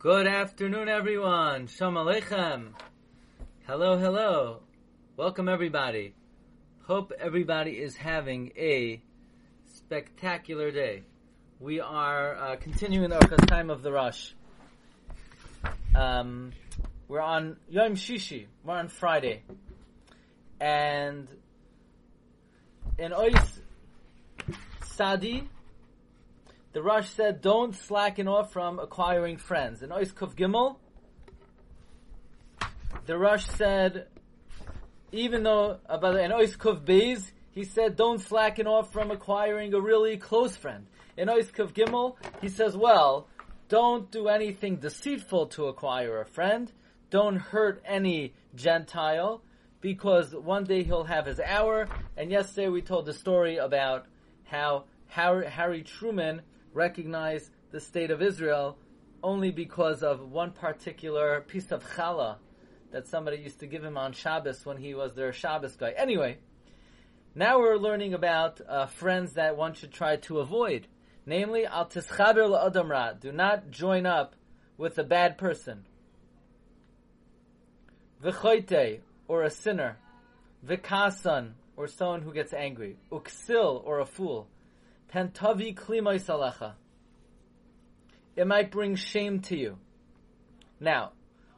Good afternoon, everyone. Shalom Aleichem. Hello, hello. Welcome, everybody. Hope everybody is having a spectacular day. We are uh, continuing Orchas Chaim of the Rosh. Um, we're on Yom Shishi. We're on Friday, and in Ois Sadi, the Rosh said, "Don't slacken off from acquiring friends." In Ois Gimel, the Rosh said, even though uh, about in Ois Kuf he said, "Don't slacken off from acquiring a really close friend." In Ois Gimel, he says, "Well, don't do anything deceitful to acquire a friend. Don't hurt any Gentile." Because one day he'll have his hour, and yesterday we told the story about how Harry, Harry Truman recognized the state of Israel only because of one particular piece of challah that somebody used to give him on Shabbos when he was their Shabbos guy. Anyway, now we're learning about uh, friends that one should try to avoid. Namely, al tischaber la'adam. Do not join up with a bad person. V'choite, or a sinner. V'kasan, or someone who gets angry. Uksil, or a fool. Tantavi klimai salacha. It might bring shame to you. Now,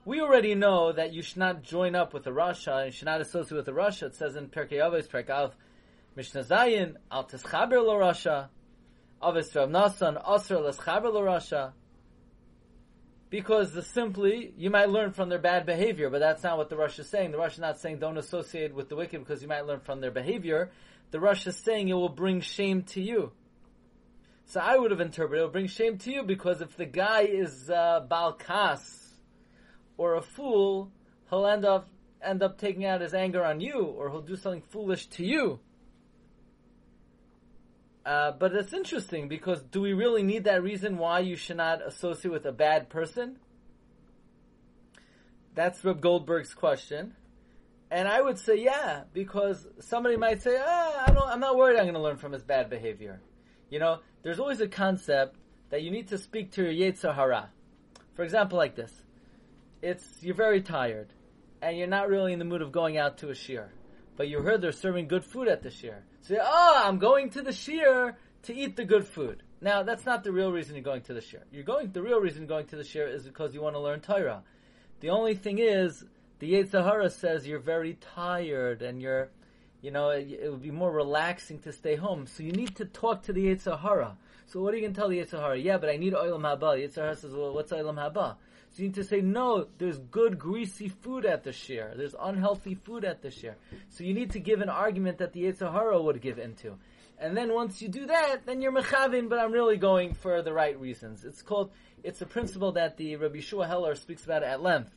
we already know that you should not join up with a Rasha, you should not associate with a Rasha. It says in Perkei Avos, Perkei Alf, Mishnah Zayin, Al Teschaber Lo Rasha, Avos Rav Nasan, Asr Leschaber Lo Rasha. Because the simply, you might learn from their bad behavior, but that's not what the Rosh is saying. The Rosh is not saying don't associate with the wicked because you might learn from their behavior. The Rosh is saying it will bring shame to you. So I would have interpreted it will bring shame to you because if the guy is uh, Balkas or a fool, he'll end up end up taking out his anger on you, or he'll do something foolish to you. Uh, but it's interesting because do we really need that reason why you should not associate with a bad person? That's Reb Goldberg's question. And I would say, yeah, because somebody might say, ah, I I'm not worried I'm going to learn from his bad behavior. You know, there's always a concept that you need to speak to your Yetzer Hara. For example, like this. It's, you're very tired, and you're not really in the mood of going out to a shiur. But you heard they're serving good food at the shiur. So, oh, I'm going to the shiur to eat the good food. Now, that's not the real reason you're going to the shiur. You're going, the real reason going to the shiur is because you want to learn Torah. The only thing is, the Yetzer Hara says you're very tired and you're, you know, it, it, would be more relaxing to stay home. So you need to talk to the Yetzer Hara. So what are you going to tell the Yetzer Hara? Yeah, but I need Olam Haba. The Yetzer Hara says, well, what's Olam Haba? So you need to say, no, there's good greasy food at the shiur. There's unhealthy food at the shiur. So you need to give an argument that the Yetzer Hara would give into. And then once you do that, then you're mechavin, but I'm really going for the right reasons. It's called, it's a principle that the Rabbi Shua Heller speaks about at length.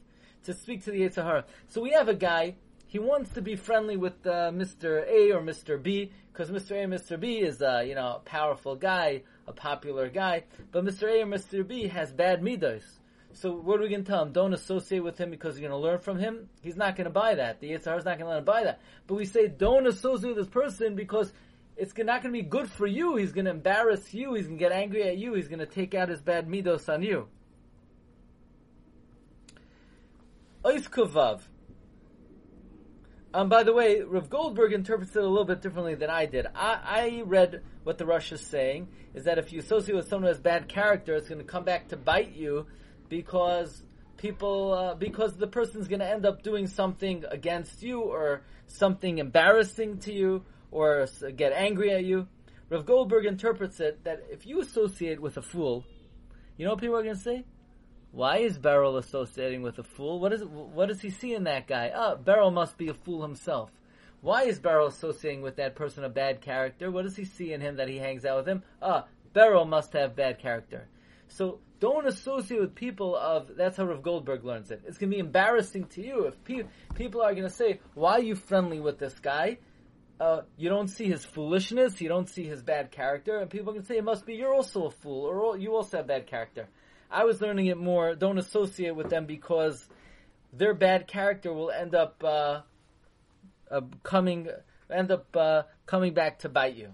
To speak to the Yetzer Hara. So we have a guy, he wants to be friendly with uh, Mr. A or Mr. B, because Mr. A and Mr. B is, uh, you know, a powerful guy, a popular guy, but Mr. A or Mr. B has bad midos. So what are we going to tell him? Don't associate with him because you're going to learn from him? He's not going to buy that. The Yetzer is not going to let him buy that. But we say don't associate with this person because it's not going to be good for you. He's going to embarrass you. He's going to get angry at you. He's going to take out his bad midos on you. Ois Kuvav. Um, by the way, Rav Goldberg interprets it a little bit differently than I did. I, I read what the Rosh is saying is that if you associate with someone who has bad character, it's going to come back to bite you because people uh, because the person's going to end up doing something against you or something embarrassing to you or get angry at you. Rav Goldberg interprets it that if you associate with a fool, you know what people are going to say? Why is Beryl associating with a fool? What is what does he see in that guy? Ah, Beryl must be a fool himself. Why is Beryl associating with that person a bad character? What does he see in him that he hangs out with him? Ah, Beryl must have bad character. So don't associate with people of, that's how Rav Goldberg learns it. It's going to be embarrassing to you if pe- people are going to say, why are you friendly with this guy? Uh, you don't see his foolishness, you don't see his bad character, and people can say, it must be you're also a fool, or you also have bad character. I was learning it more, don't associate with them because their bad character will end up, uh, uh, coming, end up, uh, coming back to bite you.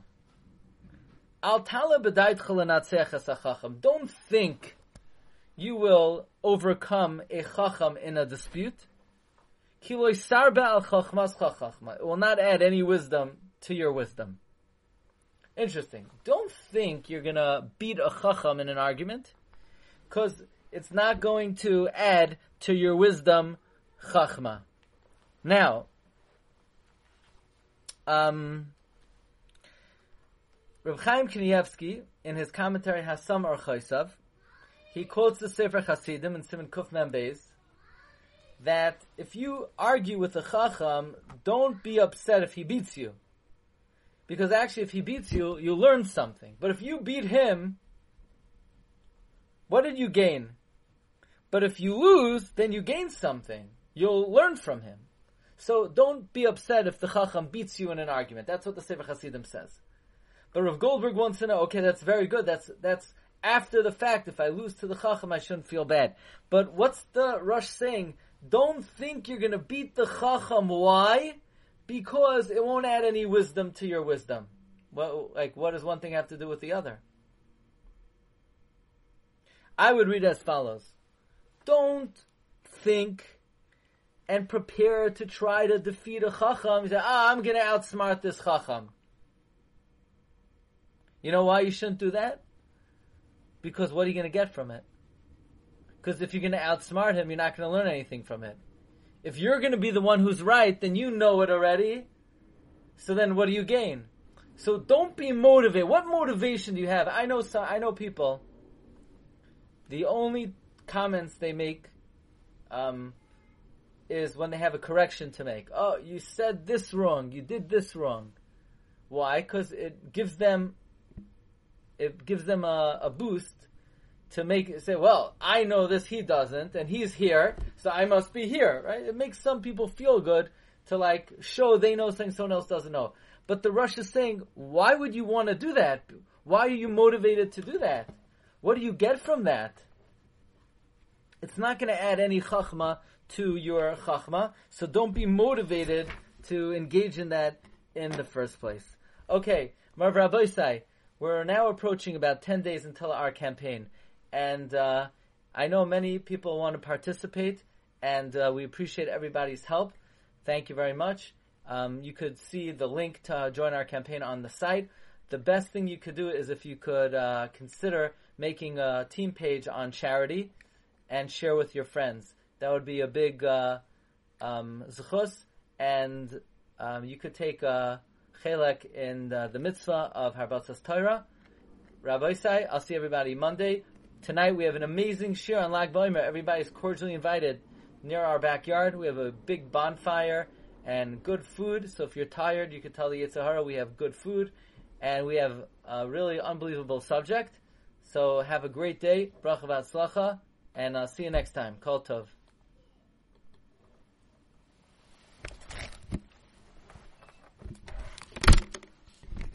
Don't think you will overcome a chacham in a dispute. It will not add any wisdom to your wisdom. Interesting. Don't think you're gonna beat a chacham in an argument, because it's not going to add to your wisdom chachma. Now, um, Reb Chaim Kanievsky, in his commentary Hasam Archaisav, he quotes the Sefer Hasidim in Siman Kuf Beis that if you argue with a Chacham, don't be upset if he beats you. Because actually, if he beats you, you learn something. But if you beat him, what did you gain? But if you lose, then you gain something. You'll learn from him. So don't be upset if the Chacham beats you in an argument. That's what the Sefer Hasidim says. But Rav Goldberg wants to know, okay, that's very good. That's, that's after the fact. If I lose to the Chacham, I shouldn't feel bad. But what's the Rosh saying? Don't think you're gonna beat the Chacham. Why? Because it won't add any wisdom to your wisdom. Well, like, what does one thing have to do with the other? I would read as follows. Don't think and prepare to try to defeat a Chacham. You say, ah, I'm gonna outsmart this Chacham. You know why you shouldn't do that? Because what are you going to get from it? Because if you're going to outsmart him, you're not going to learn anything from it. If you're going to be the one who's right, then you know it already. So then what do you gain? So don't be motivated. What motivation do you have? I know some, I know people. The only comments they make um, is when they have a correction to make. Oh, you said this wrong. You did this wrong. Why? Because it gives them it gives them a, a boost to make say, well, I know this, he doesn't, and he's here, so I must be here, right? It makes some people feel good to like show they know something someone else doesn't know. But the Rosh is saying, why would you want to do that? Why are you motivated to do that? What do you get from that? It's not going to add any chachma to your chachma, so don't be motivated to engage in that in the first place. Okay, Marv Rabbeisai, we're now approaching about 10 days until our campaign. And uh, I know many people want to participate, and uh, we appreciate everybody's help. Thank you very much. Um, you could see the link to join our campaign on the site. The best thing you could do is if you could uh, consider making a team page on Charidy and share with your friends. That would be a big uh, um, zchus, and um, you could take a chelek in the, the mitzvah of Harbatzas Torah. Rabbi Isai, I'll see everybody Monday. Tonight we have an amazing shiur on Lag Baimer. Everybody's cordially invited near our backyard. We have a big bonfire and good food. So if you're tired, you can tell the Yetzer Hara we have good food and we have a really unbelievable subject. So have a great day. Bracha v'atzlacha and I'll see you next time. Kol Tov.